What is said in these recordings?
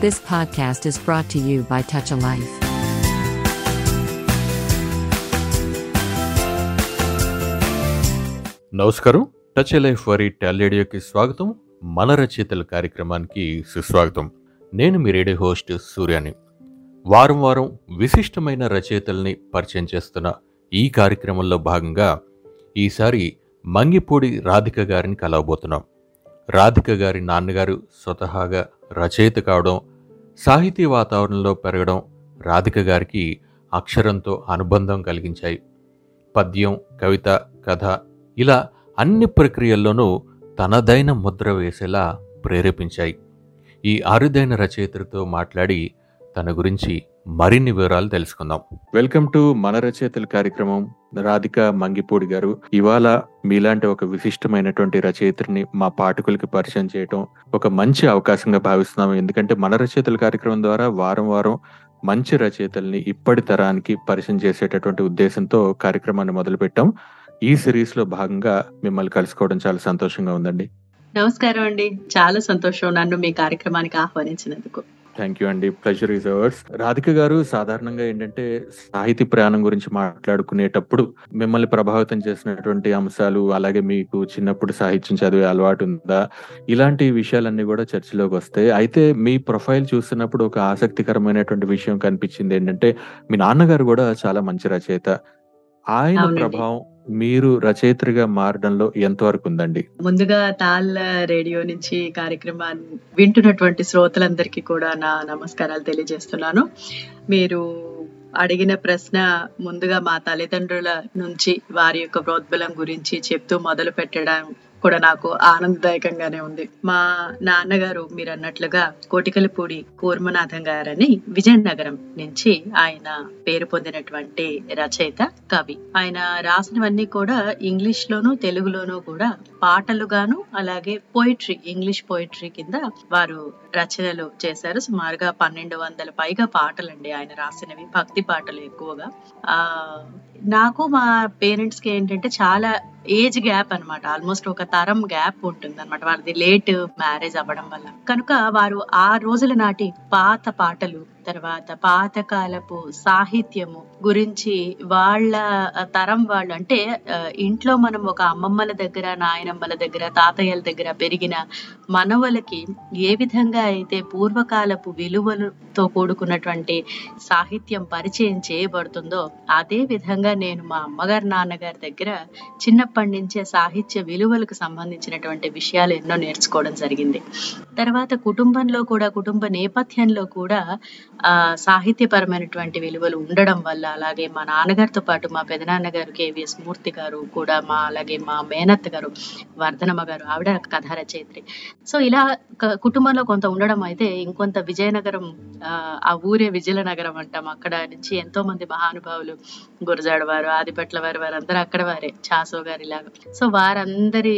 This podcast is brought to you by Touch a Life. నమస్కారం. Touch life వారి టాలేడియోకి స్వాగతం. మన రచయితల కార్యక్రమానికి సుస్వాగతం. నేను మీ రేడియో హోస్ట్ సూర్యాని. వారం వారం విశిష్టమైన రచయితల్ని పరిచయం చేస్తున్న ఈ కార్యక్రమంలో భాగంగా ఈసారి మంగిపూడి రాధిక గారిని కలవబోతున్నాం. రాధిక గారి నాన్నగారు స్వతహాగా రచయిత కావడం సాహితీ వాతావరణంలో పెరగడం రాధిక గారికి అక్షరంతో అనుబంధం కలిగించాయి. పద్యం కవిత కథ ఇలా అన్ని ప్రక్రియల్లోనూ తనదైన ముద్ర వేసేలా ప్రేరేపించాయి. ఈ అరుదైన రచయితలతో మాట్లాడి తన గురించి మరిన్ని వివరాలు తెలుసుకుందాం. వెల్కమ్ టు మన రచయితల కార్యక్రమం. రాధిక మంగిపూడి గారు ఇవాళ మీలాంటి ఒక విశిష్టమైనటువంటి రచయిత్రిని మా పాఠకులకి పరిచయం చేయటం ఒక మంచి అవకాశంగా భావిస్తున్నాం ఎందుకంటే మన రచయితల కార్యక్రమం ద్వారా వారం వారం మంచి రచయితల్ని ఇప్పటి తరానికి పరిచయం చేసేటటువంటి ఉద్దేశంతో కార్యక్రమాన్ని మొదలుపెట్టాం. ఈ సిరీస్లో భాగంగా మిమ్మల్ని కలుసుకోవడం చాలా సంతోషంగా ఉందండి. నమస్కారం అండి. చాలా సంతోషం నన్ను మీ కార్యక్రమానికి ఆహ్వానించినందుకు. థ్యాంక్ యూ అండి pleasure is ours Radhika garu సాధారణంగా ఏంటంటే సాహితీ ప్రయాణం గురించి మాట్లాడుకునేటప్పుడు మిమ్మల్ని ప్రభావితం చేసినటువంటి అంశాలు అలాగే మీకు చిన్నప్పుడు సాహిత్యం చదివే అలవాటు ఉందా? ఇలాంటి విషయాలన్నీ కూడా చర్చలోకి వస్తాయి. అయితే మీ ప్రొఫైల్ చూస్తున్నప్పుడు ఒక ఆసక్తికరమైనటువంటి విషయం కనిపించింది ఏంటంటే మీ నాన్నగారు కూడా చాలా మంచి రచయిత. ఆయన అవునండి. ప్రభావం మీరు రచయిత్రిగా మారడంలో ఎంతవరకు ఉందండి ముందుగా తాల్ రేడియో నుంచి కార్యక్రమాన్ని వింటున్నటువంటి శ్రోతలందరికీ కూడా నా నమస్కారాలు తెలియజేస్తున్నాను మీరు అడిగిన ప్రశ్న ముందుగా మా తల్లిదండ్రుల నుంచి వారి యొక్క ప్రోద్బలం గురించి చెప్తూ మొదలు పెట్టడం కూడా నాకు ఆనందదాయకంగానే ఉంది. మా నాన్నగారు మీరు అన్నట్లుగా కోటికలపూడి కూర్మనాథం గారని విజయనగరం నుంచి ఆయన పేరు పొందినటువంటి రచయిత కవి. ఆయన రాసినవన్నీ కూడా ఇంగ్లీష్ లోను తెలుగులోనూ కూడా పాటలుగాను అలాగే పోయిట్రీ ఇంగ్లీష్ పోయిట్రీ కింద వారు రచనలు చేశారు. సుమారుగా పన్నెండు వందల పైగా పాటలండి ఆయన రాసినవి. భక్తి పాటలు ఎక్కువగా. ఆ నాకు మా పేరెంట్స్కి ఏంటంటే చాలా ఏజ్ గ్యాప్ అన్నమాట. ఆల్మోస్ట్ ఒక తరం గ్యాప్ ఉంటుంది అనమాట వారిది లేట్ మ్యారేజ్ అవ్వడం వల్ల. కనుక వారు ఆ రోజుల నాటి పాత పాటలు తర్వాత పాతకాలపు సాహిత్యము గురించి వాళ్ళ తరం వాళ్ళు అంటే ఇంట్లో మనం ఒక అమ్మమ్మల దగ్గర నాయనమ్మల దగ్గర తాతయ్యల దగ్గర పెరిగిన మనవలకి ఏ విధంగా అయితే పూర్వకాలపు విలువలతో కూడుకున్నటువంటి సాహిత్యం పరిచయం చేయబడుతుందో అదే విధంగా నేను మా అమ్మగారు నాన్నగారి దగ్గర చిన్నప్పటి నుంచే సాహిత్య విలువలకు సంబంధించినటువంటి విషయాలు ఎన్నో నేర్చుకోవడం జరిగింది. తర్వాత కుటుంబంలో కూడా కుటుంబ నేపథ్యంలో కూడా సాహిత్యపరమైనటువంటి విలువలు ఉండడం వల్ల అలాగే మా నాన్నగారితో పాటు మా పెదనాన్నగారు కేవీఎస్ మూర్తి గారు కూడా మా అలాగే మా మేనత్ గారు వర్ధనమ్మ గారు ఆవిడ కథ రచయిత్రి సో ఇలా కుటుంబంలో కొంత ఉండడం అయితే ఇంకొంత విజయనగరం ఆ, ఆ ఊరే విజయనగరం అంటాం. అక్కడ నుంచి ఎంతో మంది మహానుభావులు గురజాడ వారు ఆదిపట్ల వారు వారందరూ అక్కడ వారే చాసో గారు ఇలాగా సో వారందరి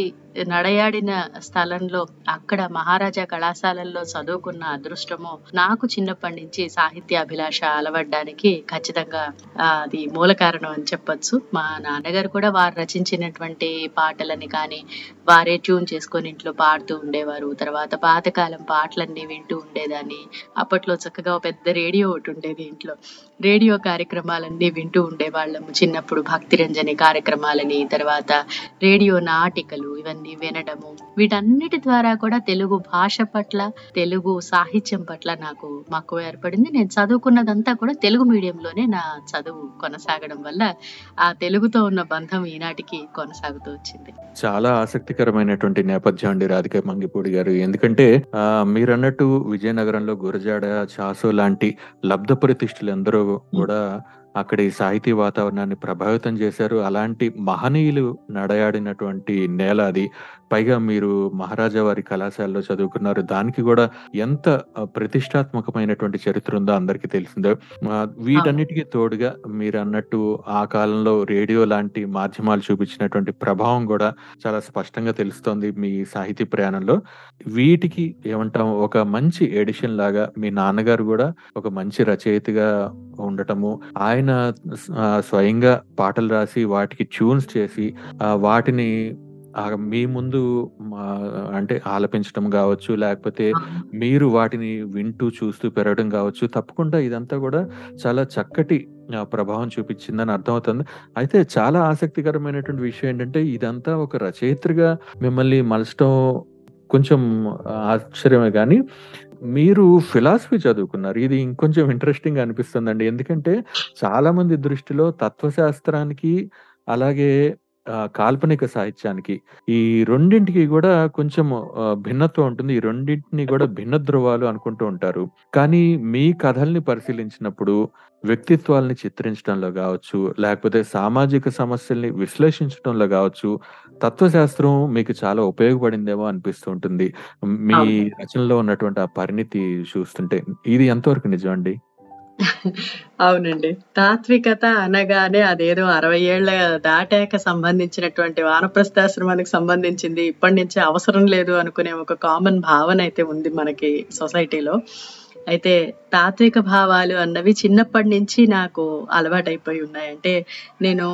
నడయాడిన స్థలంలో అక్కడ మహారాజా కళాశాలల్లో చదువుకున్న అదృష్టము నాకు చిన్నప్పటి నుంచి సాహిత్య అభిలాష అలవడ్డానికి ఖచ్చితంగా అది మూల కారణం అని చెప్పొచ్చు. మా నాన్నగారు కూడా వారు రచించినటువంటి పాటలని కానీ వారే ట్యూన్ చేసుకొని ఇంట్లో పాడుతూ ఉండేవారు. తర్వాత పాతకాలం పాటలన్నీ వింటూ ఉండేదాన్ని. అప్పట్లో చక్కగా పెద్ద రేడియో ఒకటి ఉండేది ఇంట్లో. రేడియో కార్యక్రమాలన్నీ వింటూ ఉండేవాళ్ళము. చిన్నప్పుడు భక్తిరంజని కార్యక్రమాలని తర్వాత రేడియో నాటికలు ఇవన్నీ వినడము. వీటన్నిటి ద్వారా కూడా తెలుగు భాష పట్ల తెలుగు సాహిత్యం పట్ల నాకు మక్కువ ఏర్పడింది. నేను చదువుకున్నదంతా కూడా తెలుగు మీడియంలోనే నా చదువు కొనసాగడం వల్ల ఆ తెలుగుతో ఉన్న బంధం ఈనాటికి కొనసాగుతూ వచ్చింది. చాలా ఆసక్తికరమైనటువంటి నేపథ్యం అండి రాధిక మంగిపూడి గారు. ఎందుకంటే ఆ, మీరు అన్నట్టు విజయనగరంలో గురజాడ చాసు లాంటి లబ్ధ ప్రతిష్ఠులు కూడా అక్కడి సాహితీ వాతావరణాన్ని ప్రభావితం చేశారు. అలాంటి మహనీయులు నడయాడినటువంటి నేల అది. పైగా మీరు మహారాజా వారి కళాశాలలో చదువుకున్నారు. దానికి కూడా ఎంత ప్రతిష్టాత్మకమైనటువంటి చరిత్ర ఉందో అందరికీ తెలిసిందో. వీటన్నిటికీ తోడుగా మీరు అన్నట్టు ఆ కాలంలో రేడియో లాంటి మాధ్యమాలు చూపించినటువంటి ప్రభావం కూడా చాలా స్పష్టంగా తెలుస్తోంది మీ సాహితీ ప్రయాణంలో. వీటికి ఏమంటాం ఒక మంచి ఎడిషన్ లాగా మీ నాన్నగారు కూడా ఒక మంచి రచయితగా ఉండటము ఆయన స్వయంగా పాటలు రాసి వాటికి ట్యూన్స్ చేసి వాటిని మీ ముందు మా అంటే ఆలపించటం గావచ్చు, లేకపోతే. మీరు వాటిని వింటూ, చూస్తూ పెరగడం గావచ్చు, తప్పకుండా ఇదంతా గూడా చాలా చక్కటి ప్రభావం చూపిచ్చిందని అర్థమవుతుంది. అయితే చాలా ఆసక్తికరమైనటువంటి విషయం ఏంటంటే, ఇదంతా ఒక రచయిత్రిగా మిమ్మల్ని మలచటం కొంచెం ఆశ్చర్యమే గానీ, మీరు ఫిలాసఫీ చదువుకున్నారు. ఇది ఇంకొంచెం ఇంట్రెస్టింగ్‌గా అనిపిస్తుందండి. ఎందుకంటే, చాలా మంది దృష్టిలో తత్వశాస్త్రానికి, అలాగే కాల్పనిక సాహిత్యానికి ఈ రెండింటికి గూడా కొంచెం భిన్నత్వం ఉంటుంది. ఈ రెండింటిని గూడా భిన్న ధృవాలు అనుకుంటూ ఉంటారు. కానీ మీ కథల్ని పరిశీలించినప్పుడు, వ్యక్తిత్వాల్ని చిత్రించడంలో గావచ్చు, లేకపోతే సామాజిక సమస్యల్ని విశ్లేషించటంలో గావచ్చు, తత్వశాస్త్రం మీకు చాలా ఉపయోగపడిందేమో అనిపిస్తూ ఉంటుంది. మీ. రచనలో ఉన్నటువంటి ఆ పరిణితి చూస్తుంటే. ఇది ఎంతవరకు నిజం అండి? అవునండి. తాత్వికత అనగానే అదేదో 60 ఏళ్ళ దాటాక సంబంధించినటువంటి వానప్రస్థాశ్రమానికి సంబంధించింది. ఇప్పటి నుంచే అవసరం లేదు అనుకునే ఒక కామన్ భావన అయితే ఉంది మనకి సొసైటీలో. అయితే తాత్విక భావాలు అన్నవి చిన్నప్పటి నుంచి నాకు అలవాటైపోయి ఉన్నాయి. అంటే నేను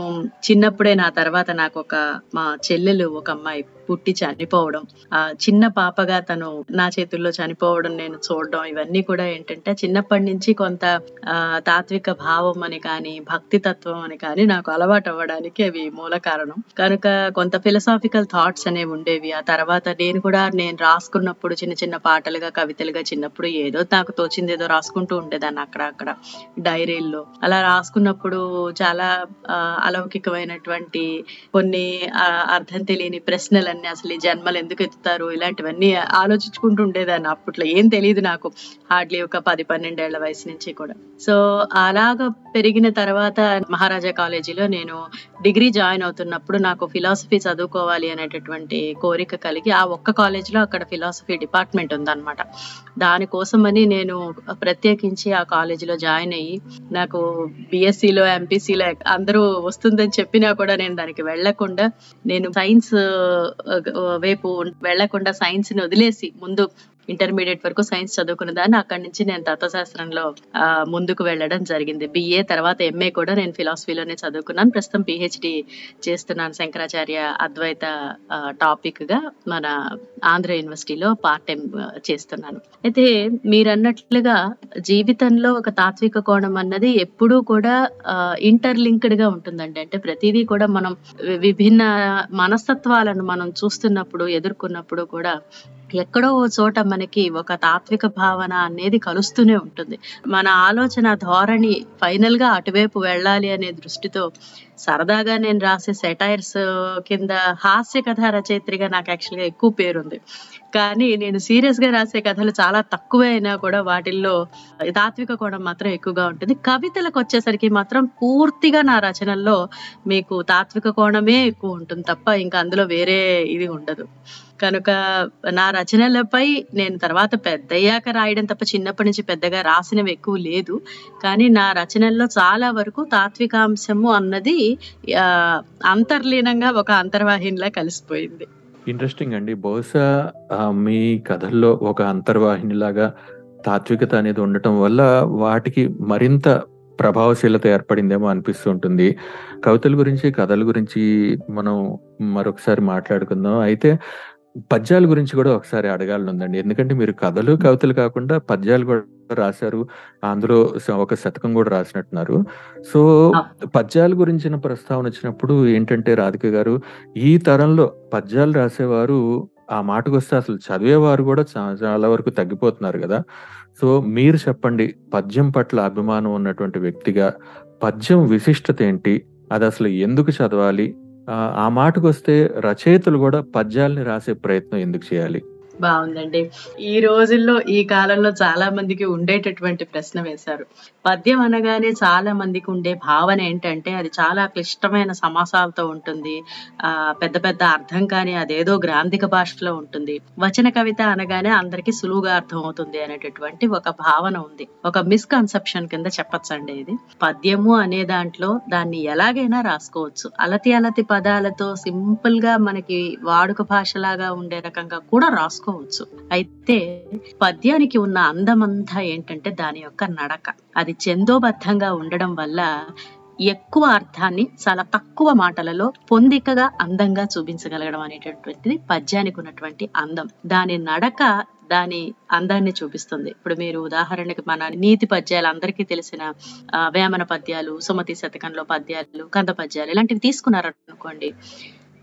చిన్నప్పుడే నా తర్వాత నాకొక మా చెల్లెలు ఒక అమ్మాయి పుట్టి చనిపోవడం. ఆ చిన్న పాపగా తను నా చేతుల్లో చనిపోవడం నేను చూడడం ఇవన్నీ కూడా ఏంటంటే చిన్నప్పటి నుంచి కొంత తాత్విక భావం అని కానీ, భక్తి తత్వం అని కానీ నాకు అలవాటు అవ్వడానికి అవి మూల కారణం. కనుక కొంత ఫిలసాఫికల్ థాట్స్ అనేవి ఉండేవి. ఆ తర్వాత నేను కూడా నేను రాసుకున్నప్పుడు చిన్న చిన్న పాటలుగా, కవితలుగా చిన్నప్పుడు ఏదో నాకు తోచిందేదో రాసుకుంటూ ఉండేదాన్ని అక్కడ అక్కడ డైరీల్లో. అలా రాసుకున్నప్పుడు చాలా అలౌకికమైనటువంటి కొన్ని అర్థం తెలియని ప్రశ్నలు ప్రశ్నలన్నీ అసలు ఈ జన్మలు ఎందుకు ఎత్తుతారు ఇలాంటివన్నీ ఆలోచించుకుంటూ ఉండేదాన్ని. అప్పట్లో ఏం తెలియదు నాకు. హార్డ్‌లీ ఒక పది పన్నెండేళ్ళ వయసు నుంచి కూడా. సో, అలాగా పెరిగిన తర్వాత మహారాజా కాలేజీలో నేను డిగ్రీ జాయిన్ అవుతున్నప్పుడు నాకు ఫిలాసఫీ చదువుకోవాలి అనేటటువంటి కోరిక కలిగి ఆ ఒక్క కాలేజ్లో అక్కడ ఫిలాసఫీ డిపార్ట్మెంట్ ఉందన్నమాట. దానికోసమని నేను ప్రత్యేకించి ఆ కాలేజీలో జాయిన్ అయ్యి నాకు బీఎస్సీలో, ఎంపీసీలో అందరూ వస్తుందని చెప్పినా కూడా నేను దానికి వెళ్ళకుండా నేను సైన్స్ వైపు వెళ్ళకుండా సైన్స్‌ని వదిలేసి ముందు ఇంటర్మీడియట్ వరకు సైన్స్ చదువుకున్న దాన్ని. అక్కడి నుంచి నేను తత్వశాస్త్రంలో ముందుకు వెళ్ళడం జరిగింది. బిఏ తర్వాత ఎంఏ కూడా నేను ఫిలాసఫీలోనే చదువుకున్నాను. ప్రస్తుతం పిహెచ్డి చేస్తున్నాను శంకరాచార్య అద్వైత టాపిక్గా మన ఆంధ్ర యూనివర్సిటీలో పార్ట్ టైం చేస్తున్నాను. అయితే మీరన్నట్లుగా జీవితంలో ఒక తాత్విక కోణం అన్నది ఎప్పుడూ కూడా ఇంటర్లింక్డ్గా ఉంటుందండి. అంటే ప్రతిదీ కూడా మనం వి విభిన్న మనస్తత్వాలను మనం చూస్తున్నప్పుడు, ఎదుర్కొన్నప్పుడు కూడా ఎక్కడో ఓ చోట మనకి ఒక తాత్విక భావన అనేది కలుస్తూనే ఉంటుంది. మన ఆలోచన ధోరణి ఫైనల్గా అటువైపు వెళ్ళాలి అనే దృష్టితో సరదాగా నేను రాసే సెటైర్స్ కింద హాస్య కథ రచయిత్రిగా నాకు యాక్చువల్‌గా ఎక్కువ పేరుంది. కానీ నేను సీరియస్గా రాసే కథలు చాలా తక్కువే అయినా కూడా వాటిల్లో తాత్విక కోణం మాత్రం ఎక్కువగా ఉంటుంది. కవితలకు వచ్చేసరికి మాత్రం పూర్తిగా నా రచనల్లో మీకు తాత్విక కోణమే ఎక్కువ ఉంటుంది తప్ప ఇంకా అందులో వేరే ఇది ఉండదు. కనుక నా రచనలపై నేను తర్వాత పెద్దయ్యాక రాయడం తప్ప చిన్నప్పటి నుంచి పెద్దగా రాసినవి ఎక్కువ లేదు. కానీ నా రచనల్లో చాలా వరకు తాత్వికాంశము అన్నది అంతర్లీనంగా ఒక అంతర్వాహినిలా కలిసిపోయింది. ఇంట్రెస్టింగ్ అండి. బహుశా మీ కథల్లో ఒక అంతర్వాహినిలాగా తాత్వికత అనేది ఉండటం వల్ల వాటికి మరింత ప్రభావశీలత ఏర్పడిందేమో అనిపిస్తూ ఉంటుంది. కవితల గురించి, కథల గురించి మనం మరొకసారి మాట్లాడుకుందాం. అయితే పద్యాల గురించి కూడా ఒకసారి అడగాలనుందండి. ఎందుకంటే మీరు కథలు, కవితలు కాకుండా పద్యాలు కూడా రాశారు. అందులో ఒక శతకం కూడా రాసినట్టున్నారు. సో! పద్యాల గురించిన ప్రస్తావన వచ్చినప్పుడు ఏంటంటే రాధిక గారు, ఈ తరంలో పద్యాలు రాసేవారు ఆ మాటకొస్తే అసలు చదివేవారు కూడా చా చాలా వరకు తగ్గిపోతున్నారు గదా! సో, మీరు చెప్పండి పద్యం పట్ల అభిమానం ఉన్నటువంటి వ్యక్తిగా పద్యం విశిష్టత ఏంటి? అదసలు ఎందుకు చదవాలి? ఆ ఆ మాటకొస్తే రచయితలు కూడా పద్యాల్ని రాసే ప్రయత్నం ఎందుకు చేయాలి? బాగుందండి ఈ రోజుల్లో, ఈ కాలంలో చాలా మందికి ఉండేటటువంటి ప్రశ్న వేశారు. పద్యం అనగానే చాలా మందికి ఉండే భావన ఏంటంటే, అది చాలా క్లిష్టమైన సమాసాలతో ఉంటుంది. ఆ పెద్ద పెద్ద అర్థం కానీ అదేదో గ్రాంధిక భాషలో ఉంటుంది. వచన కవిత అనగానే అందరికీ సులువుగా అర్థమవుతుంది అనేటటువంటి ఒక భావన ఉంది. ఒక మిస్‌కన్సెప్షన్ కింద చెప్పొచ్చండి ఇది. పద్యము అనే దాంట్లో దాన్ని ఎలాగైనా రాసుకోవచ్చు. అలతి అలతి పదాలతో సింపుల్గా మనకి వాడుక భాషలాగా ఉండే రకంగా కూడా రాసుకోవచ్చు. అయితే పద్యానికి ఉన్న అందమంతా ఏంటంటే దాని యొక్క నడక. అది చందోబద్ధంగా ఉండడం వల్ల ఎక్కువ అర్థాన్ని చాలా తక్కువ మాటలలో పొందికగా అందంగా చూపించగలగడం అనేటటువంటిది పద్యానికి ఉన్నటువంటి అందం. దాని నడక దాని అందాన్ని చూపిస్తుంది. ఇప్పుడు మీరు ఉదాహరణకి మన నీతి పద్యాలు అందరికీ తెలిసిన వేమన పద్యాలు సుమతి శతకంలో పద్యాలు కంద పద్యాలు ఇలాంటివి తీసుకున్నారనుకోండి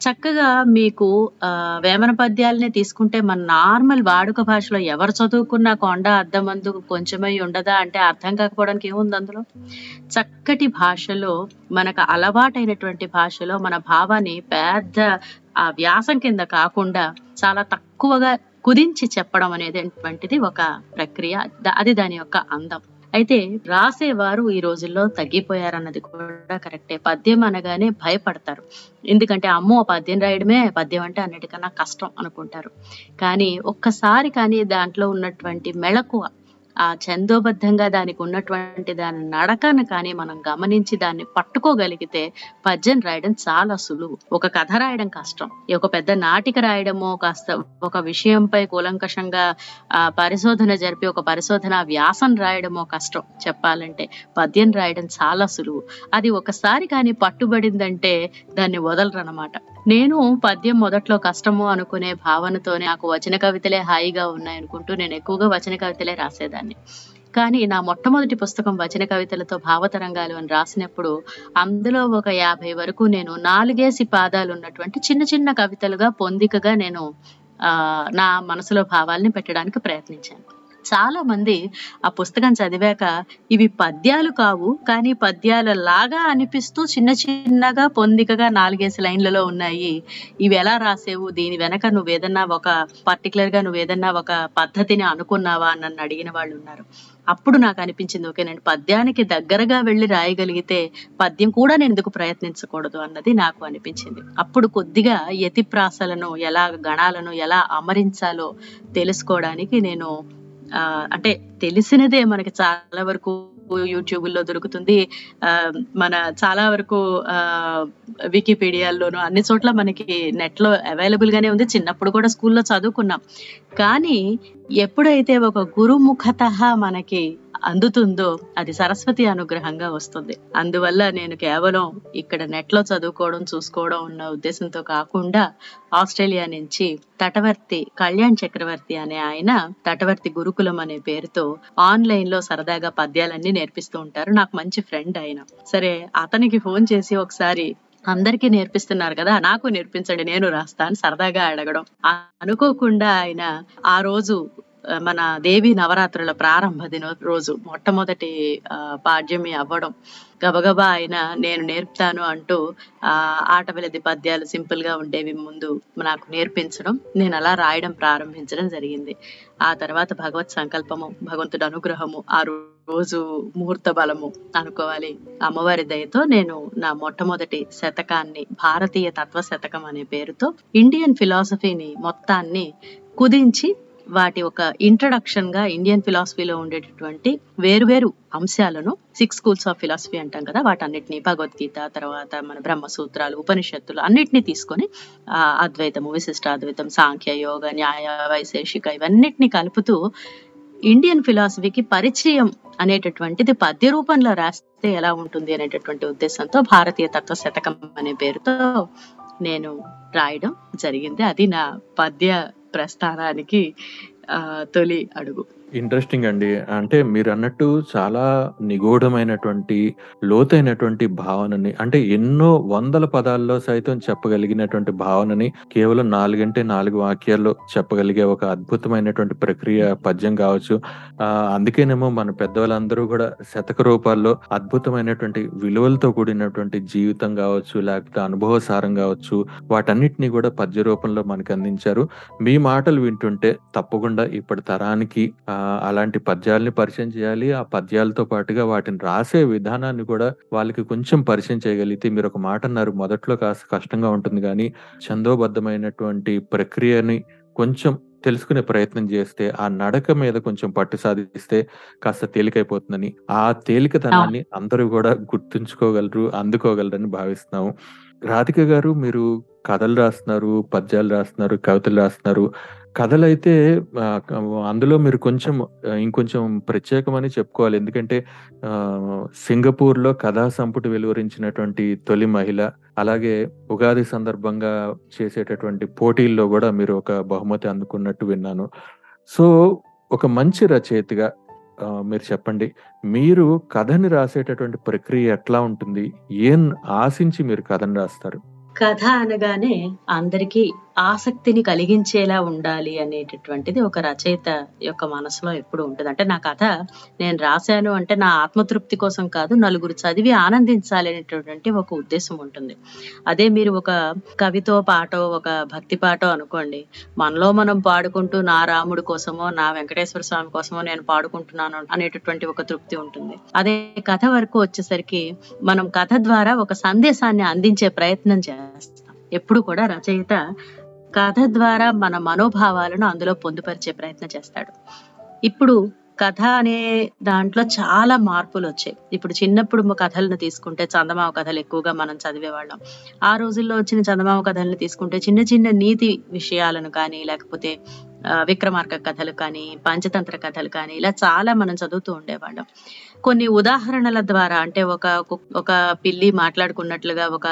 చక్కగా మీకు ఆ, వేమన పద్యాలనే తీసుకుంటే మన నార్మల్ వాడుక భాషలో ఎవరు చదువుకున్న కొండ అద్దమందు కొంచెమై ఉండదా అంటే అర్థం కాకపోవడానికి ఏముంది అందులో? చక్కటి భాషలో మనకు అలవాటైనటువంటి భాషలో మన భావాన్ని పెద్ద ఆ వ్యాసం కింద కాకుండా చాలా తక్కువగా కుదించి చెప్పడం అనేటువంటిది ఒక ప్రక్రియ. అది దాని యొక్క అందం. అయితే రాసేవారు ఈ రోజుల్లో తగ్గిపోయారన్నది కూడా కరెక్టే. పద్యం అనగానే భయపడతారు. ఎందుకంటే అమ్మో పద్యం రాయడమే పద్యం అంటే అన్నిటికన్నా కష్టం అనుకుంటారు. కానీ ఒక్కసారి కానీ దాంట్లో ఉన్నటువంటి మెళకువ ఆ ఛందోబద్ధంగా దానికి ఉన్నటువంటి దాని నడకను కానీ మనం గమనించి దాన్ని పట్టుకోగలిగితే పద్యం రాయడం చాలా సులువు. ఒక కథ రాయడం కష్టం. ఒక పెద్ద నాటిక రాయడమో కాస్త ఒక విషయంపై కూలంకషంగా ఆ పరిశోధన జరిపి ఒక పరిశోధన వ్యాసం రాయడమో కష్టం చెప్పాలంటే. పద్యం రాయడం చాలా సులువు. అది ఒకసారి కానీ పట్టుబడిందంటే దాన్ని వదలరనమాట నేను పద్యం మొదట్లో కష్టము అనుకునే భావనతోనే నాకు వచన కవితలే హాయిగా ఉన్నాయి అనుకుంటూ నేను ఎక్కువగా వచన కవితలే రాసేదాన్ని. కానీ నా మొట్టమొదటి పుస్తకం వచన కవితలతో భావతరంగాలు అని రాసినప్పుడు అందులో ఒక యాభై వరకు నేను నాలుగేసి పాదాలు ఉన్నటువంటి చిన్న చిన్న కవితలుగా పొందికగా నేను ఆ నా మనసులో భావాల్ని పెట్టడానికి ప్రయత్నించాను. చాలా మంది ఆ పుస్తకం చదివాక ఇవి పద్యాలు కావు కానీ పద్యాల లాగా అనిపిస్తూ చిన్న చిన్నగా పొందికగా నాలుగేసి లైన్లలో ఉన్నాయి. ఇవి ఎలా రాసేవు? దీని వెనక నువ్వు ఏదన్నా ఒక పర్టికులర్గా నువ్వు ఏదన్నా ఒక పద్ధతిని అనుకున్నావా నన్ను అడిగిన వాళ్ళు ఉన్నారు. అప్పుడు నాకు అనిపించింది ఓకే నేను పద్యానికి దగ్గరగా వెళ్ళి రాయగలిగితే పద్యం కూడా నేను ఎందుకు ప్రయత్నించకూడదు అన్నది నాకు అనిపించింది. అప్పుడు కొద్దిగా యతిప్రాసలను ఎలా గణాలను ఎలా అమరించాలో తెలుసుకోవడానికి నేను అంటే తెలిసినదే మనకి చాలా వరకు యూట్యూబ్లో దొరుకుతుంది. ఆ, మన చాలా వరకు ఆ వికీపీడియాల్లోనూ అన్ని చోట్ల మనకి నెట్లో అవైలబుల్ గానే ఉంది. చిన్నప్పుడు కూడా స్కూల్లో చదువుకున్నాం. కానీ ఎప్పుడైతే ఒక గురుముఖత మనకి అందుతుందో అది సరస్వతి అనుగ్రహంగా వస్తుంది. అందువల్ల నేను కేవలం ఇక్కడ నెట్లో చదువుకోవడం చూసుకోవడం ఉన్న ఉద్దేశంతో కాకుండా ఆస్ట్రేలియా నుంచి తటవర్తి కళ్యాణ్ చక్రవర్తి అనే ఆయన తటవర్తి గురుకులం అనే పేరుతో ఆన్లైన్లో సరదాగా పద్యాలన్నీ నేర్పిస్తూ ఉంటారు. నాకు మంచి ఫ్రెండ్ ఆయన. సరే అతనికి ఫోన్ చేసి ఒకసారి అందరికీ నేర్పిస్తున్నారు కదా నాకు నేర్పించండి నేను రాస్తాను సరదాగా అడగడం. అనుకోకుండా ఆయన ఆ రోజు మన దేవి నవరాత్రుల ప్రారంభ దిన రోజు మొట్టమొదటి పాడ్యమి అవ్వడం. గబగబా ఆయన నేను నేర్పుతాను అంటూ ఆ ఆటవిలది పద్యాలు సింపుల్గా ఉండేవి ముందు నాకు నేర్పించడం నేను అలా రాయడం ప్రారంభించడం జరిగింది. ఆ తర్వాత భగవత్ సంకల్పము భగవంతుడి అనుగ్రహము ఆ రోజు ముహూర్త బలము అనుకోవాలి. అమ్మవారి దయతో నేను నా మొట్టమొదటి శతకాన్ని భారతీయ తత్వ శతకం అనే పేరుతో ఇండియన్ ఫిలాసఫీని మొత్తాన్ని కుదించి వాటి ఒక ఇంట్రడక్షన్గా ఇండియన్ ఫిలాసఫీలో ఉండేటటువంటి వేరువేరు అంశాలను సిక్స్ స్కూల్స్ ఆఫ్ ఫిలాసఫీ అంటాం కదా వాటన్నిటిని భగవద్గీత తర్వాత మన బ్రహ్మ సూత్రాలు ఉపనిషత్తులు అన్నిటిని తీసుకొని అద్వైతము విశిష్ట అద్వైతం సాంఖ్య యోగ న్యాయ వైశేషిక ఇవన్నిటిని కలుపుతూ ఇండియన్ ఫిలాసఫీకి పరిచయం అనేటటువంటిది పద్య రూపంలో రాస్తే ఎలా ఉంటుంది అనేటటువంటి ఉద్దేశంతో భారతీయ తత్వ శతకం అనే పేరుతో నేను రాయడం జరిగింది. అది నా పద్య ప్రస్థానానికి ఆ, తొలి అడుగు. ఇంట్రెస్టింగ్ అండి. అంటే మీరన్నట్టు చాలా నిగూఢమైనటువంటి, లోతైనటువంటి భావనని అంటే ఎన్నో వందల పదాల్లో సైతం చెప్పగలిగినటువంటి భావనని కేవలం 4 అంటే 4 వాక్యాల్లో చెప్పగలిగే ఒక అద్భుతమైనటువంటి ప్రక్రియ పద్యం కావచ్చు. అందుకేనేమో మన పెద్దవాళ్ళందరూ కూడా శతక రూపాల్లో అద్భుతమైనటువంటి విలువలతో కూడినటువంటి జీవితం కావచ్చు లేకపోతే అనుభవ సారం కావచ్చు వాటన్నిటిని కూడా పద్య రూపంలో మనకు అందించారు మీ మాటలు వింటుంటే తప్పకుండా ఇప్పటి తరానికి ఆ అలాంటి పద్యాల్ని పరిచయం చేయాలి. ఆ పద్యాలతో పాటుగా వాటిని రాసే విధానాన్ని కూడా వాళ్ళకి కొంచెం పరిచయం చేయగలిగితే మీరొక మాటన్నారు మొదట్లో కాస్త కష్టంగా ఉంటుంది గానీ, ఛందోబద్ధమైనటువంటి ప్రక్రియని కొంచెం తెలుసుకునే ప్రయత్నం చేస్తే, ఆ నడక మీద కొంచెం పట్టు సాధిస్తే కాస్త తేలికైపోతుందని, ఆ తేలికతనాన్ని అందరూ గూడా గుర్తుంచుకోగలరు, అందుకోగలరని భావిస్తున్నాము. రాధిక గారు మీరు కథలు రాస్తున్నారు, పద్యాలు రాస్తున్నారు, కవితలు రాస్తున్నారు. కథలైతే అందులో మీరు కొంచెం ఇంకొంచెం ప్రత్యేకమని చెప్పుకోవాలి. ఎందుకంటే సింగపూర్‌లో కథా సంపుటి వెలువరించినటువంటి తొలి మహిళ. అలాగే ఉగాది సందర్భంగా చేసేటటువంటి పోటీల్లో కూడా మీరు ఒక బహుమతి అందుకున్నట్టు విన్నాను. సో, ఒక మంచి రచయితగా మీరు చెప్పండి. మీరు కథని రాసేటటువంటి ప్రక్రియ ఎట్లా ఉంటుంది? ఏం ఆశించి మీరు కథను రాస్తారు? కథ అనగానే అందరికీ ఆసక్తిని కలిగించేలా ఉండాలి అనేటటువంటిది ఒక రచయిత యొక్క మనసులో ఎప్పుడు ఉంటుంది అంటే నా కథ నేను రాశాను అంటే నా ఆత్మతృప్తి కోసం కాదు, నలుగురు చదివి ఆనందించాలి అనేటటువంటి ఒక ఉద్దేశం ఉంటుంది. అదే మీరు ఒక కవితో, పాటో, ఒక భక్తి పాటో అనుకోండి. మనలో మనం పాడుకుంటూ నా రాముడి కోసమో, నా వెంకటేశ్వర స్వామి కోసమో నేను పాడుకుంటున్నాను అనేటటువంటి ఒక తృప్తి ఉంటుంది. అదే కథ వరకు వచ్చేసరికి మనం కథ ద్వారా ఒక సందేశాన్ని అందించే ప్రయత్నం చేస్తాం. ఎప్పుడు కూడా రచయిత కథ ద్వారా మన మనోభావాలను అందులో పొందుపరిచే ప్రయత్నం చేస్తాడు. ఇప్పుడు కథ అనే దాంట్లో చాలా మార్పులు వచ్చాయి ఇప్పుడు చిన్నప్పుడు కథలను తీసుకుంటే చందమామ కథలు ఎక్కువగా మనం చదివేవాళ్ళం. ఆ రోజుల్లో వచ్చిన చందమామ కథలను తీసుకుంటే చిన్న చిన్న నీతి విషయాలను కానీ, లేకపోతే విక్రమార్క కథలు కానీ, పంచతంత్ర కథలు కానీ ఇలా చాలా మనం చదువుతూ ఉండేవాళ్ళం. కొన్ని ఉదాహరణల ద్వారా అంటే ఒక ఒక పిల్లి మాట్లాడుకున్నట్లుగా, ఒక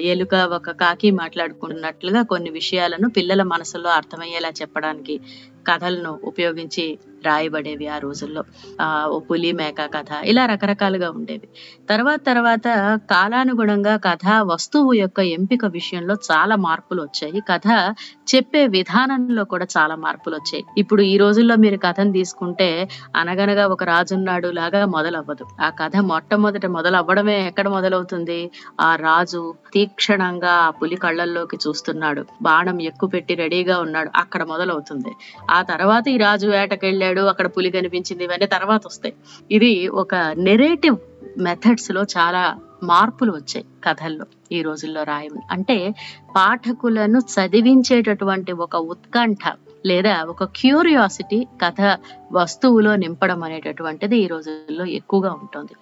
ఎలుక, ఒక కాకి మాట్లాడుకున్నట్లుగా కొన్ని విషయాలను పిల్లల మనసులో అర్థమయ్యేలా చెప్పడానికి కథలను ఉపయోగించి రాయబడేవి ఆ రోజుల్లో. ఆ పులి, మేక కథ ఇలా రకరకాలుగా ఉండేవి. తర్వాత తర్వాత కాలానుగుణంగా కథా వస్తువు యొక్క ఎంపిక విషయంలో చాలా మార్పులు వచ్చాయి కథ చెప్పే విధానంలో కూడా చాలా మార్పులు వచ్చాయి ఇప్పుడు ఈ రోజుల్లో మీరు కథను తీసుకుంటే 'అనగనగా ఒక రాజున్నాడు' లాగా మొదలవ్వదు. ఆ కథ మొట్టమొదట మొదలవ్వడమే ఎక్కడ మొదలవుతుంది? ఆ రాజు తీక్షణంగా ఆ పులి కళ్ళల్లోకి చూస్తున్నాడు. బాణం ఎక్కుపెట్టి రెడీగా ఉన్నాడు. అక్కడ మొదలవుతుంది. ఆ ఆ తర్వాత ఈ రాజు వేటకెళ్ళాడు. అక్కడ పులి కనిపించింది. ఇవన్నీ తర్వాత వస్తాయి ఇది ఒక నెరేటివ్ మెథడ్స్లో చాలా మార్పులు వచ్చాయి కథల్లో ఈ రోజుల్లో రాయడం. అంటే పాఠకులను చదివించేటటువంటి ఒక ఉత్కంఠ లేదా ఒక క్యూరియాసిటీ కథ వస్తువులో నింపడం అనేటటువంటిది ఈ రోజుల్లో ఎక్కువగా ఉంటుంది.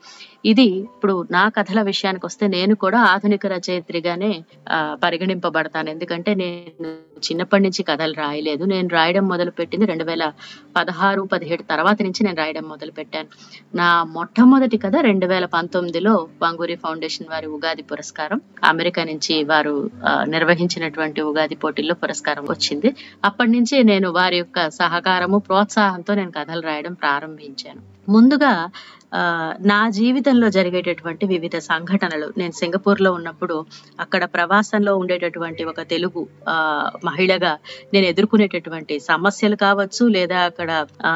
ఇది ఇప్పుడు నా కథల విషయానికి వస్తే నేను కూడా ఆధునిక రచయిత్రిగానే పరిగణింపబడతాను. ఎందుకంటే నేను చిన్నప్పటి నుంచి కథలు రాయలేదు. నేను రాయడం మొదలు పెట్టింది రెండు వేల పదహారు పదిహేడు తర్వాత నుంచి నేను రాయడం మొదలు పెట్టాను నా మొట్టమొదటి కథ 2019లో వంగూరి ఫౌండేషన్ వారి ఉగాది పురస్కారం. అమెరికా నుంచి వారు నిర్వహించినటువంటి ఉగాది పోటీల్లో పురస్కారం వచ్చింది. అప్పటినుంచి నేను వారి యొక్క సహకారము, ప్రోత్సాహంతో నేను కథలు రాయడం ప్రారంభించాను. ముందుగా నా జీవితంలో జరిగేటటువంటి వివిధ సంఘటనలు నేను సింగపూర్‌లో ఉన్నప్పుడు అక్కడ ప్రవాసంలో ఉండేటటువంటి ఒక తెలుగు మహిళగా నేను ఎదుర్కొనేటటువంటి సమస్యలు కావచ్చు, లేదా అక్కడ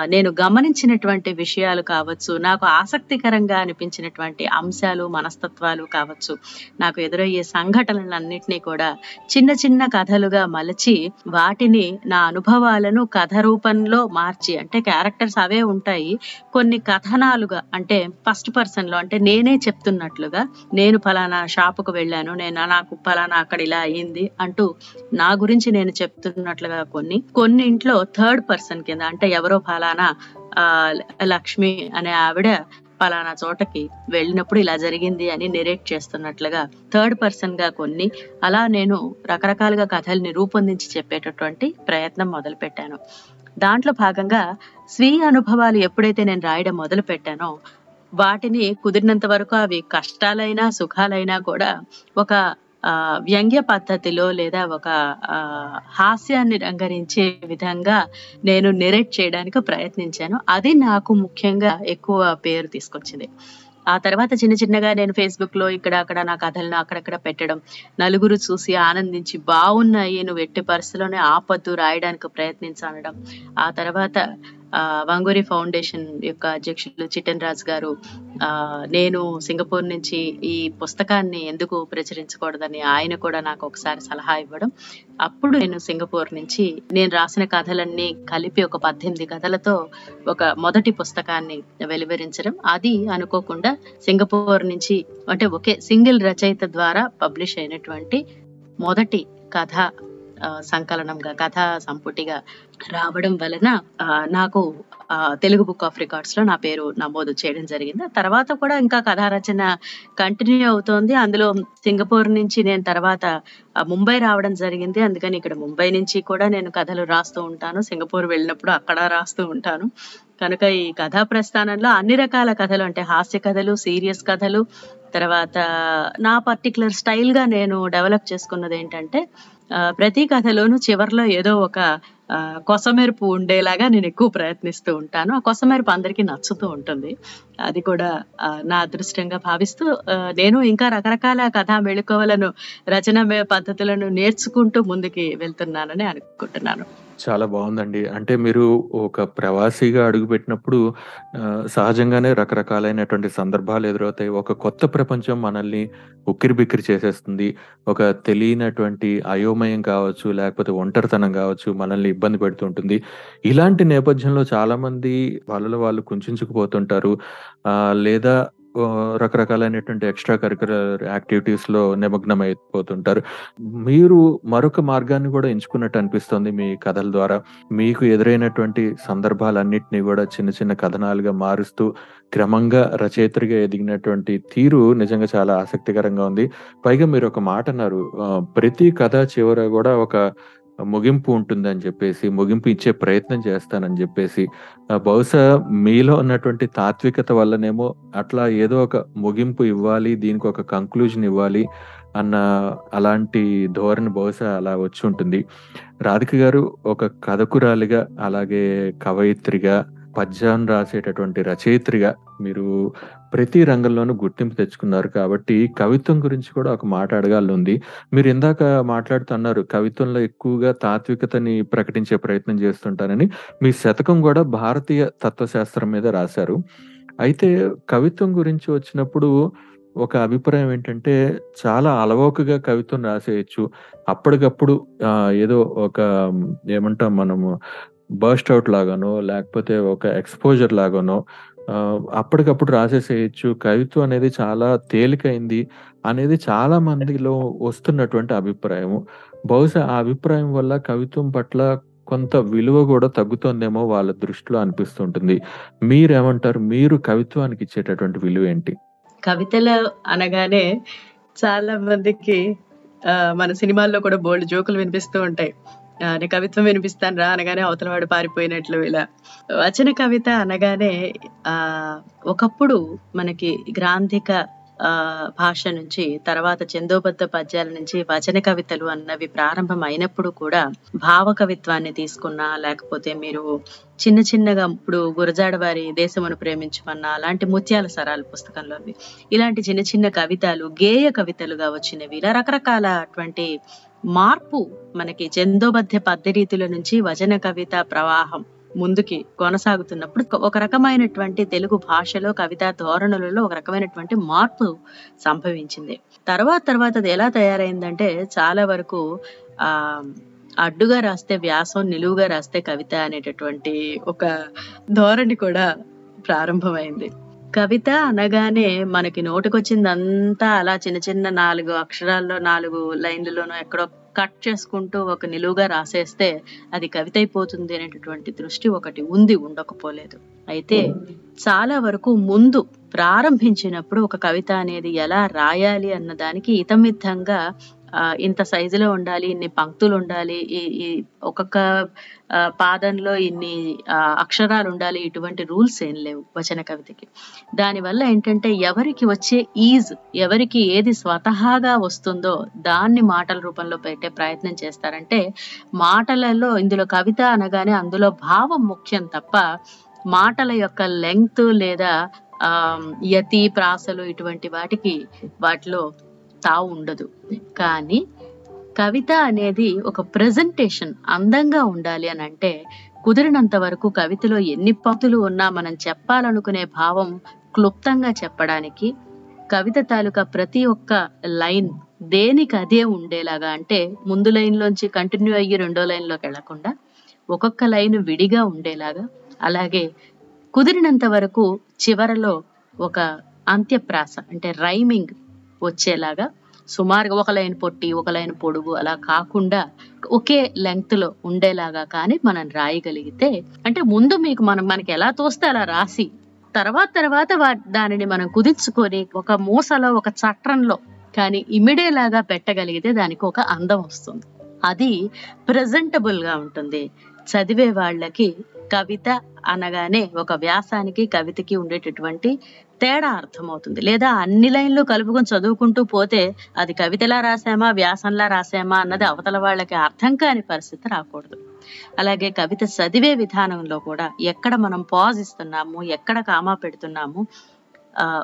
నేను గమనించినటువంటి విషయాలు కావచ్చు, నాకు ఆసక్తికరంగా అనిపించినటువంటి అంశాలు, మనస్తత్వాలు కావచ్చు, నాకు ఎదురయ్యే సంఘటనలన్నింటినీ కూడా చిన్న చిన్న కథలుగా మలచి వాటిని నా అనుభవాలను కథ రూపంలో మార్చి అంటే క్యారెక్టర్స్ అవే ఉంటాయి. కొన్ని కథనాలుగా అంటే ఫస్ట్ పర్సన్లో అంటే నేనే చెప్తున్నట్లుగా నేను ఫలానా షాపుకు వెళ్ళాను. నేను నాకు ఫలానా అక్కడ ఇలా అయింది అంటూ నా గురించి నేను చెప్తున్నట్లుగా కొన్ని, కొన్నింట్లో థర్డ్ పర్సన్ కింద అంటే ఎవరో ఫలానా ఆ లక్ష్మి అనే ఆవిడ పలానా చోటకి వెళ్ళినప్పుడు ఇలా జరిగింది అని నెరేట్ చేస్తున్నట్లుగా థర్డ్ పర్సన్గా కొన్ని, అలా నేను రకరకాలుగా కథల్ని రూపొందించి చెప్పేటటువంటి ప్రయత్నం మొదలు పెట్టాను దాంట్లో భాగంగా స్వీయ అనుభవాలు ఎప్పుడైతే నేను రాయడం మొదలు పెట్టానో వాటిని కుదిరినంత వరకు అవి కష్టాలైనా, సుఖాలైనా కూడా ఒక వ్యంగ్య పద్ధతిలో లేదా ఒక హాస్యాన్ని రంగరించే విధంగా నేను నెరేట్ చేయడానికి ప్రయత్నించాను. అది నాకు ముఖ్యంగా ఎక్కువ పేరు తీసుకొచ్చింది. ఆ తర్వాత చిన్న చిన్నగా నేను ఫేస్బుక్లో ఇక్కడ, అక్కడ నా కథలను అక్కడక్కడ పెట్టడం, నలుగురు చూసి ఆనందించి బాగున్నాయి నువ్వు ఎట్టి పరిస్థితిలోనే ఆపద్దు రాయడానికి ప్రయత్నించనడం. ఆ తర్వాత వాంగూరి ఫౌండేషన్ యొక్క అధ్యక్షులు చిటన్ రాజ్ గారు నేను సింగపూర్ నుంచి ఈ పుస్తకాన్ని ఎందుకు ప్రచురించకూడదని ఆయన కూడా నాకు ఒకసారి సలహా ఇవ్వడం. అప్పుడు నేను సింగపూర్ నుంచి నేను రాసిన కథలన్నీ కలిపి ఒక 18 కథలతో ఒక మొదటి పుస్తకాన్ని వెలువరించడం. అది అనుకోకుండా సింగపూర్ నుంచి అంటే ఒకే సింగిల్ రచయిత ద్వారా పబ్లిష్ అయినటువంటి మొదటి కథ సంకలనంగా కథా సంపుటిగా రావడం వలన నాకు తెలుగు బుక్ ఆఫ్ రికార్డ్స్లో నా పేరు నమోదు చేయడం జరిగింది. తర్వాత కూడా ఇంకా కథా రచన కంటిన్యూ అవుతోంది. అందులో సింగపూర్ నుంచి నేను తర్వాత ముంబై రావడం జరిగింది. అందుకని ఇక్కడ ముంబై నుంచి కూడా నేను కథలు రాస్తూ ఉంటాను. సింగపూర్ వెళ్ళినప్పుడు అక్కడ రాస్తూ ఉంటాను. కనుక ఈ కథా ప్రస్థానంలో అన్ని రకాల కథలు అంటే హాస్య కథలు సీరియస్ కథలు తర్వాత నా పర్టికులర్ స్టైల్గా నేను డెవలప్ చేసుకున్నది ఏంటంటే ప్రతి కథలోనూ చివర్లో ఏదో ఒక కొసమెరుపు ఉండేలాగా నేను ఎక్కువ ప్రయత్నిస్తూ ఉంటాను ఆ కొసమెరుపు అందరికీ నచ్చుతూ ఉంటుంది అది కూడా నా అదృష్టంగా భావిస్తూ నేను ఇంకా రకరకాల కథా మెళుకువలను రచన పద్ధతులను నేర్చుకుంటూ ముందుకి వెళ్తున్నానని అనుకుంటున్నాను చాలా బాగుందండి. అంటే మీరు ఒక ప్రవాసిగా అడుగుపెట్టినప్పుడు సహజంగానే రకరకాలైనటువంటి సందర్భాలు ఎదురవుతాయి. ఒక కొత్త ప్రపంచం మనల్ని ఉక్కిరిబిక్కిరి చేసేస్తుంది. ఒక తెలియనటువంటి అయోమయం కావచ్చు, లేకపోతే ఒంటరితనం కావచ్చు, మనల్ని ఇబ్బంది పెడుతుంటుంది ఇలాంటి నేపథ్యంలో చాలామంది వాళ్ళలో వాళ్ళు కుంచించుకుపోతుంటారు. లేదా రకరకాలైనటువంటి ఎక్స్‌ట్రా కరిక్యులర్ యాక్టివిటీస్‌లో అయిపోతుంటారు మీరు మరొక మార్గాన్ని కూడా ఎంచుకున్నట్టు అనిపిస్తుంది మీ కథల ద్వారా. మీకు ఎదురైనటువంటి సందర్భాలన్నింటినీ కూడా చిన్న చిన్న కథనాలుగా మారుస్తూ క్రమంగా రచయిత్రిగా ఎదిగినటువంటి తీరు నిజంగా చాలా ఆసక్తికరంగా ఉంది. పైగా మీరు ఒక మాట అన్నారు. ప్రతి కథ చివర కూడా ఒక ముగింపు ఉంటుందని చెప్పేసి, ముగింపు ఇచ్చే ప్రయత్నం చేస్తానని చెప్పేసి. బహుశా మీలో ఉన్నటువంటి తాత్వికత వల్లనేమో అట్లా ఏదో ఒక ముగింపు ఇవ్వాలి, దీనికి ఒక కంక్లూజన్ ఇవ్వాలి అన్న అలాంటి ధోరణి బహుశా అలా వచ్చి ఉంటుంది రాధిక గారు ఒక కథకురాలిగా, అలాగే కవయిత్రిగా, పద్యాన్ని రాసేటటువంటి రచయిత్రిగా మీరు ప్రతి రంగంలోనూ గుర్తింపు తెచ్చుకున్నారు కాబట్టి, కవిత్వం గురించి కూడా ఒక మాట అడగాలనుంది. మీరు ఇందాక మాట్లాడుతున్నారు కవిత్వంలో ఎక్కువగా తాత్వికతని ప్రకటించే ప్రయత్నం చేస్తుంటారని మీ శతకం కూడా భారతీయ తత్వశాస్త్రం మీద రాశారు. అయితే కవిత్వం గురించి వచ్చినప్పుడు ఒక అభిప్రాయం ఏంటంటే, చాలా అలవోకగా కవిత్వం రాసేయొచ్చు. అప్పటికప్పుడు ఏదో ఒక ఏమంటాం మనము బర్స్ట్ అవుట్ లాగానో, లేకపోతే ఒక ఎక్స్‌పోజర్ లాగానో అప్పటికప్పుడు రాసేసేయొచ్చు. కవిత్వం అనేది చాలా తేలికైంది అనేది చాలా మందిలో వస్తున్నటువంటి అభిప్రాయము. బహుశా ఆ అభిప్రాయం వల్ల కవిత్వం పట్ల కొంత విలువ కూడా తగ్గుతోందేమో వాళ్ళ దృష్టిలో అనిపిస్తుంటుంది. మీరేమంటారు? మీరు కవిత్వానికి ఇచ్చేటటువంటి విలువ ఏంటి కవితలు అనగానే చాలా మందికి మన సినిమాల్లో కూడా బోలెడు జోకులు వినిపిస్తూ ఉంటాయి. ఆహ్, కవిత్వం వినిపిస్తాను రా అనగానే అవతల వాడు పారిపోయినట్లు ఇలా. వచన కవిత అనగానే ఆ ఒకప్పుడు మనకి గ్రాంధిక భాష నుంచి తర్వాత చందోబద్ధ పద్యాల నుంచి వచన కవితలు అన్నవి ప్రారంభం అయినప్పుడు కూడా భావ కవిత్వాన్ని తీసుకున్నా లేకపోతే మీరు చిన్న చిన్నగా ఇప్పుడు గురజాడ వారి దేశమును ప్రేమించమన్నా అలాంటి ముత్యాల సరాలు పుస్తకంలోవి ఇలాంటి చిన్న చిన్న కవితలు గేయ కవితలుగా వచ్చినవి ఇలా రకరకాల అటువంటి మార్పు మనకి చందోబద్ధ పద్ధరీతుల నుంచి వచన కవిత ప్రవాహం ముందుకి కొనసాగుతున్నప్పుడు ఒక రకమైనటువంటి తెలుగు భాషలో కవితా ధోరణులలో ఒక రకమైనటువంటి మార్పు సంభవించింది. తర్వాత తర్వాత అది ఎలా తయారైందంటే చాలా వరకు ఆ అడ్డుగా రాస్తే వ్యాసం నిలువుగా రాస్తే కవిత అనేటటువంటి ఒక ధోరణి కూడా ప్రారంభమైంది. కవిత అనగానే మనకి నోటికొచ్చిందంతా అలా చిన్న చిన్న నాలుగు అక్షరాల్లో నాలుగు లైన్లలోనూ ఎక్కడో కట్ చేసుకుంటూ ఒక నిలువుగా రాసేస్తే అది కవిత అయిపోతుంది అనేటటువంటి దృష్టి ఒకటి ఉంది ఉండకపోలేదు. అయితే చాలా వరకు ముందు ప్రారంభించినప్పుడు ఒక కవిత అనేది ఎలా రాయాలి అన్న దానికి ఇతమిద్ధంగా ఇంత సైజులో ఉండాలి ఇన్ని పంక్తులు ఉండాలి ఈ ఒక్కొక్క పాదంలో ఇన్ని అక్షరాలు ఉండాలి ఇటువంటి రూల్స్ ఏం లేవు వచన కవితకి. దానివల్ల ఏంటంటే ఎవరికి వచ్చే ఈజ్ ఎవరికి ఏది స్వతహాగా వస్తుందో దాన్ని మాటల రూపంలో పెట్టే ప్రయత్నం చేస్తారంటే మాటలలో ఇందులో కవిత అనగానే అందులో భావం ముఖ్యం తప్ప మాటల యొక్క లెంగ్త్ లేదా ఆ, యతి ప్రాసలు ఇటువంటి వాటికి వాటిలో తావు ఉండదు. కానీ కవిత అనేది ఒక ప్రెజెంటేషన్ అందంగా ఉండాలి అని అంటే కుదిరినంత వరకు కవితలో ఎన్ని పంక్తులు ఉన్నా మనం చెప్పాలనుకునే భావం క్లుప్తంగా చెప్పడానికి కవిత తాలూకా ప్రతి ఒక్క లైన్ దేనికి అదే ఉండేలాగా అంటే ముందు లైన్లోంచి కంటిన్యూ అయ్యి రెండో లైన్లోకి వెళ్ళకుండా ఒక్కొక్క లైన్ విడిగా ఉండేలాగా అలాగే కుదిరినంత వరకు చివరలో ఒక అంత్యప్రాస అంటే రైమింగ్ వచ్చేలాగా సుమారుగా ఒక లైన్ పొట్టి ఒక లైన్ పొడుగు అలా కాకుండా ఒకే లెంగ్త్లో ఉండేలాగా కానీ మనం రాయగలిగితే అంటే ముందు మీకు మనం మనకి ఎలా తోస్తే అలా రాసి తర్వాత తర్వాత దానిని మనం కుదించుకొని ఒక మూసలో ఒక చట్రంలో కానీ ఇమిడేలాగా పెట్టగలిగితే దానికి ఒక అందం వస్తుంది. అది ప్రజెంటబుల్గా ఉంటుంది. చదివే వాళ్ళకి కవిత అనగానే ఒక వ్యాసానికి కవితకి ఉండేటటువంటి తేడా అర్థమవుతుంది. లేదా అన్ని లైన్లు కలుపుకొని చదువుకుంటూ పోతే అది కవితలా రాసామా వ్యాసంలా రాసామా అన్నది అవతల వాళ్ళకి అర్థం కాని పరిస్థితి రాకూడదు. అలాగే కవిత చదివే విధానంలో కూడా ఎక్కడ మనం పాజ్ ఇస్తున్నాము ఎక్కడ కామా పెడుతున్నాము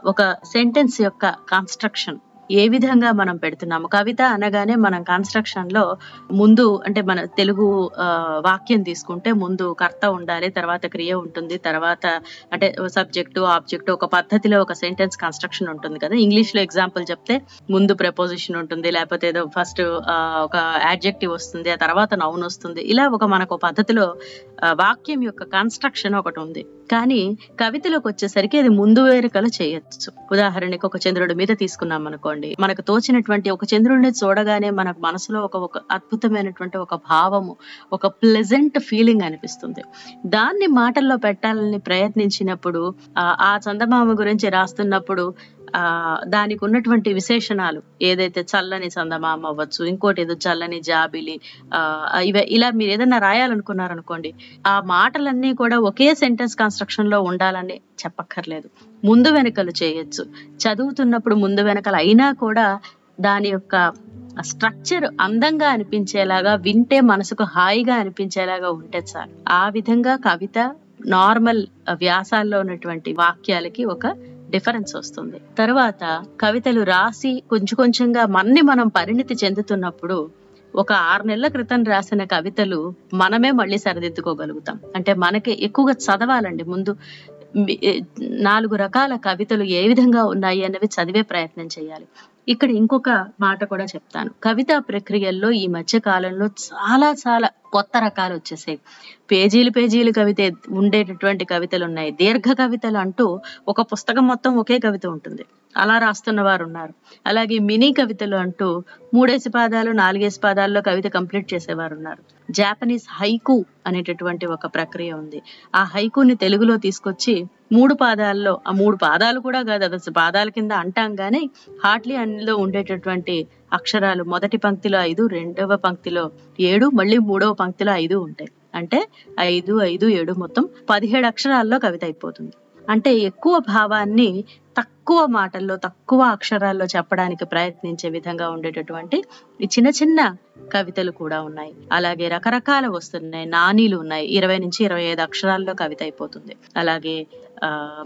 ఒక సెంటెన్స్ యొక్క కన్స్ట్రక్షన్ ఏ విధంగా మనం పెడుతున్నాము? కవిత అనగానే మనం కన్స్ట్రక్షన్లో ముందు అంటే మన తెలుగు వాక్యం తీసుకుంటే ముందు కర్త ఉండాలి తర్వాత క్రియ ఉంటుంది తర్వాత అంటే సబ్జెక్టు ఆబ్జెక్టు ఒక పద్ధతిలో ఒక సెంటెన్స్ కన్స్ట్రక్షన్ ఉంటుంది కదా. ఇంగ్లీష్లో ఎగ్జాంపుల్ చెప్తే ముందు ప్రపోజిషన్ ఉంటుంది లేకపోతే ఏదో ఫస్ట్ ఒక యాడ్జెక్టివ్ వస్తుంది ఆ తర్వాత నౌన్ వస్తుంది. ఇలా ఒక మనకు ఒక పద్ధతిలో వాక్యం యొక్క కన్స్ట్రక్షన్ ఒకటి ఉంది. కానీ కవితలోకి వచ్చేసరికి అది ముందు వేరుకలు చేయొచ్చు. ఉదాహరణకి ఒక చంద్రుడి మీద తీసుకున్నాం అనుకోండి మనకు తోచినటువంటి ఒక చంద్రుడిని చూడగానే మన మనసులో ఒక ఒక అద్భుతమైనటువంటి ఒక భావము ఒక ప్లెజెంట్ ఫీలింగ్ అనిపిస్తుంది. దాన్ని మాటల్లో పెట్టాలని ప్రయత్నించినప్పుడు ఆ ఆ చందమామ గురించి రాస్తున్నప్పుడు ఆ దానికి ఉన్నటువంటి విశేషణాలు ఏదైతే చల్లని చందమామ అవ్వచ్చు ఇంకోటి ఏదో చల్లని జాబిలి ఆ ఇవ ఇలా మీరు ఏదైనా రాయాలనుకున్నారనుకోండి ఆ మాటలన్నీ కూడా ఒకే సెంటెన్స్ కన్స్ట్రక్షన్లో ఉండాలని చెప్పక్కర్లేదు. ముందు వెనకలు చేయొచ్చు. చదువుతున్నప్పుడు ముందు వెనకలు అయినా కూడా దాని యొక్క స్ట్రక్చర్ అందంగా అనిపించేలాగా వింటే మనసుకు హాయిగా అనిపించేలాగా ఉంటే చాలు. ఆ విధంగా కవిత నార్మల్ వ్యాసాల్లో ఉన్నటువంటి వాక్యాలకి ఒక డిఫరెన్స్ వస్తుంది. తర్వాత కవితలు రాసి కొంచెం కొంచెంగా మన్ని మనం పరిణితి చెందుతున్నప్పుడు ఒక ఆరు నెలల క్రితం రాసిన కవితలు మనమే మళ్ళీ సరిదిద్దుకోగలుగుతాం. అంటే మనకి ఎక్కువగా చదవాలండి. ముందు నాలుగు రకాల కవితలు ఏ విధంగా ఉన్నాయి అన్నవి చదివే ప్రయత్నం చేయాలి. ఇక్కడ ఇంకొక మాట కూడా చెప్తాను. కవితా ప్రక్రియల్లో ఈ మధ్య కాలంలో చాలా చాలా కొత్త రకాలు వచ్చేసాయి. పేజీలు పేజీలు కవిత ఉండేటటువంటి కవితలు ఉన్నాయి. దీర్ఘ కవితలు అంటూ ఒక పుస్తకం మొత్తం ఒకే కవిత ఉంటుంది. అలా రాస్తున్న వారు ఉన్నారు. అలాగే మినీ కవితలు అంటూ మూడేసి పాదాలు నాలుగేసి పాదాల్లో కవిత కంప్లీట్ చేసేవారు ఉన్నారు. జాపనీస్ హైకు అనేటటువంటి ఒక ప్రక్రియ ఉంది. ఆ హైకుని తెలుగులో తీసుకొచ్చి మూడు పాదాల్లో ఆ మూడు పాదాలు కూడా కాదు అది అసలు పాదాల కింద అంటాం కానీ హార్ట్లీ అందులో ఉండేటటువంటి అక్షరాలు మొదటి పంక్తిలో ఐదు రెండవ పంక్తిలో ఏడు మళ్ళీ మూడవ పంక్తిలో ఐదు ఉంటాయి. అంటే ఐదు ఐదు ఏడు మొత్తం పదిహేడు అక్షరాల్లో కవిత అయిపోతుంది. అంటే ఎక్కువ భావాన్ని తక్కువ మాటల్లో తక్కువ అక్షరాల్లో చెప్పడానికి ప్రయత్నించే విధంగా ఉండేటటువంటి చిన్న చిన్న కవితలు కూడా ఉన్నాయి. అలాగే రకరకాల వస్తున్నాయి నానీలు ఉన్నాయి. ఇరవై నుంచి ఇరవై ఐదు అక్షరాల్లో కవిత అయిపోతుంది. అలాగే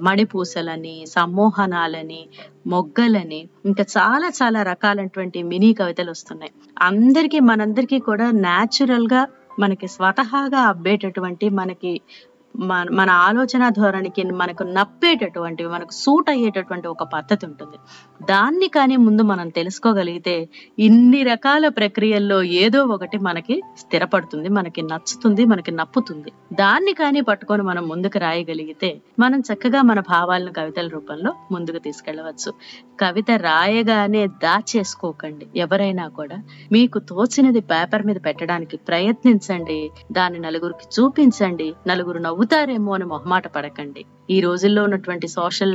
మణిపూసలని సమ్మోహనాలని మొగ్గలని ఇంకా చాలా చాలా రకాలైనటువంటి మినీ కవితలు వస్తున్నాయి. అందరికీ మనందరికీ కూడా న్యాచురల్గా మనకి స్వతహాగా అబ్బేటటువంటి మనకి మన మన ఆలోచన ధోరణికి మనకు నప్పేటటువంటివి మనకు సూట్ అయ్యేటటువంటి ఒక పద్ధతి ఉంటుంది. దాన్ని కానీ ముందు మనం తెలుసుకోగలిగితే ఇన్ని రకాల ప్రక్రియల్లో ఏదో ఒకటి మనకి స్థిరపడుతుంది మనకి నచ్చుతుంది మనకి నప్పుతుంది. దాన్ని కానీ పట్టుకొని మనం ముందుకు రాయగలిగితే మనం చక్కగా మన భావాలను కవితల రూపంలో ముందుకు తీసుకెళ్ళవచ్చు. కవిత రాయగానే దాచేసుకోకండి ఎవరైనా కూడా. మీకు తోచినది పేపర్ మీద పెట్టడానికి ప్రయత్నించండి దాన్ని నలుగురికి చూపించండి నలుగురు నవ్వు నవ్వుతారేమో అని మొహమాట పడకండి. ఈ రోజుల్లో ఉన్నటువంటి సోషల్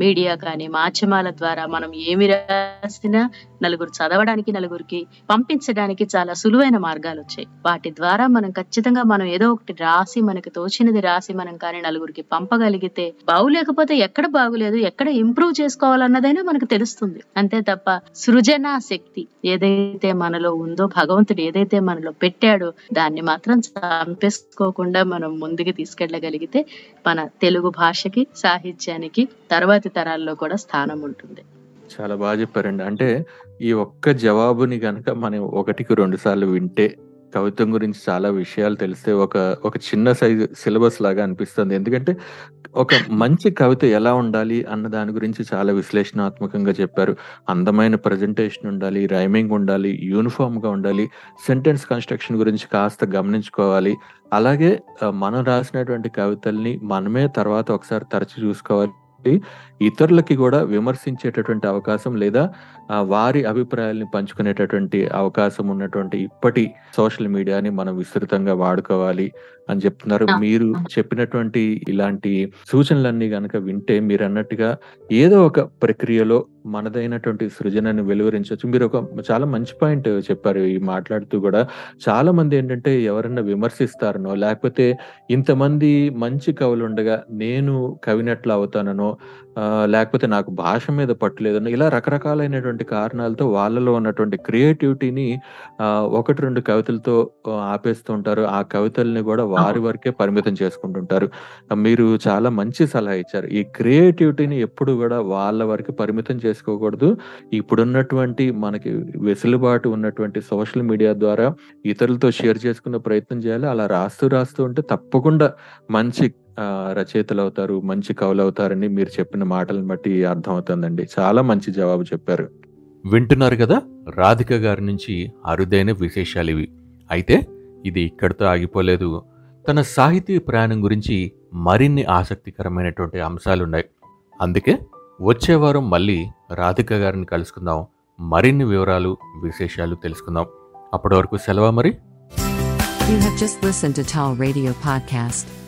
మీడియా కానీ మాధ్యమాల ద్వారా మనం ఏమి రాసినా నలుగురు చదవడానికి నలుగురికి పంపించడానికి చాలా సులువైన మార్గాలు వచ్చాయి. వాటి ద్వారా మనం ఖచ్చితంగా మనం ఏదో ఒకటి రాసి మనకి తోచినది రాసి మనం కానీ నలుగురికి పంపగలిగితే బాగులేకపోతే ఎక్కడ బాగులేదు ఎక్కడ ఇంప్రూవ్ చేసుకోవాలన్నదైనా మనకు తెలుస్తుంది. అంతే తప్ప సృజనా శక్తి ఏదైతే మనలో ఉందో భగవంతుడు ఏదైతే మనలో పెట్టాడో దాన్ని మాత్రం చంపేసుకోకుండా మనం ముందుకు తీసుకెళ్ళగలిగితే మన తెలుగు భాషకి సాహిత్యానికి తర్వాతి తరాల్లో కూడా స్థానం ఉంటుంది. చాలా బాగా చెప్పారండి. అంటే ఈ ఒక్క జవాబుని గనక మనం ఒకటికి రెండు సార్లు వింటే కవిత్వం గురించి చాలా విషయాలు తెలిస్తే ఒక ఒక చిన్న సైజు సిలబస్ లాగా అనిపిస్తుంది. ఎందుకంటే ఒక మంచి కవిత ఎలా ఉండాలి అన్న దాని గురించి చాలా విశ్లేషణాత్మకంగా చెప్పారు. అందమైన ప్రజెంటేషన్ ఉండాలి రైమింగ్ ఉండాలి యూనిఫామ్గా ఉండాలి సెంటెన్స్ కన్స్ట్రక్షన్ గురించి కాస్త గమనించుకోవాలి. అలాగే మనం రాసినటువంటి కవితల్ని మనమే తర్వాత ఒకసారి తరచు చూసుకోవాలి. ఇతరులకి కూడా విమర్శించేటటువంటి అవకాశం లేదా వారి అభిప్రాయాల్ని పంచుకునేటటువంటి అవకాశం ఉన్నటువంటి ఇప్పటి సోషల్ మీడియాని మనం విస్తృతంగా వాడుకోవాలి అని చెప్తున్నారు. మీరు. చెప్పినటువంటి ఇలాంటి సూచనలన్నీ గనక వింటే మీరు అన్నట్టుగా ఏదో ఒక ప్రక్రియలో మనదైనటువంటి సృజనని వెలువరించవచ్చు మీరు ఒక చాలా మంచి పాయింట్ చెప్పారు. ఈ మాట్లాడుతూ కూడా చాలా మంది ఏంటంటే ఎవరన్నా విమర్శిస్తారనో లేకపోతే ఇంతమంది మంచి కవులు ఉండగా నేను కవినట్లు అవుతాననో లేకపోతే నాకు భాష మీద పట్టులేదనో ఇలా రకరకాలైనటువంటి కారణాలతో వాళ్ళలో ఉన్నటువంటి క్రియేటివిటీని ఒకటి రెండు కవితలతో ఆపేస్తూ ఉంటారు. ఆ కవితల్ని కూడా వారి వరకే పరిమితం చేసుకుంటుంటారు. మీరు చాలా మంచి సలహా ఇచ్చారు. ఈ క్రియేటివిటీని ఎప్పుడు కూడా వాళ్ళ వరకు పరిమితం చేసుకోకూడదు. ఇప్పుడున్నటువంటి మనకి వెసులుబాటు ఉన్నటువంటి సోషల్ మీడియా ద్వారా ఇతరులతో షేర్ చేసుకునే ప్రయత్నం చేయాలి. అలా రాస్తూ రాస్తూ ఉంటే తప్పకుండా మంచి రచయితలు అవుతారు మంచి కవులు అవుతారని మీరు చెప్పిన మాటలను బట్టి అర్థమవుతుందండి. చాలా మంచి జవాబు చెప్పారు. వింటున్నారు కదా? రాధిక గారి నుంచి అరుదైన విశేషాలు ఇవి. అయితే ఇది ఇక్కడితో ఆగిపోలేదు. తన సాహితీ ప్రయాణం గురించి మరిన్ని ఆసక్తికరమైనటువంటి అంశాలున్నాయి. అందుకే వచ్చే వారం మళ్ళీ రాధిక గారిని కలుసుకుందాం. మరిన్ని వివరాలు విశేషాలు తెలుసుకుందాం. అప్పటి వరకు సెలవా మరి? You have just listened to Tall Radio Podcast.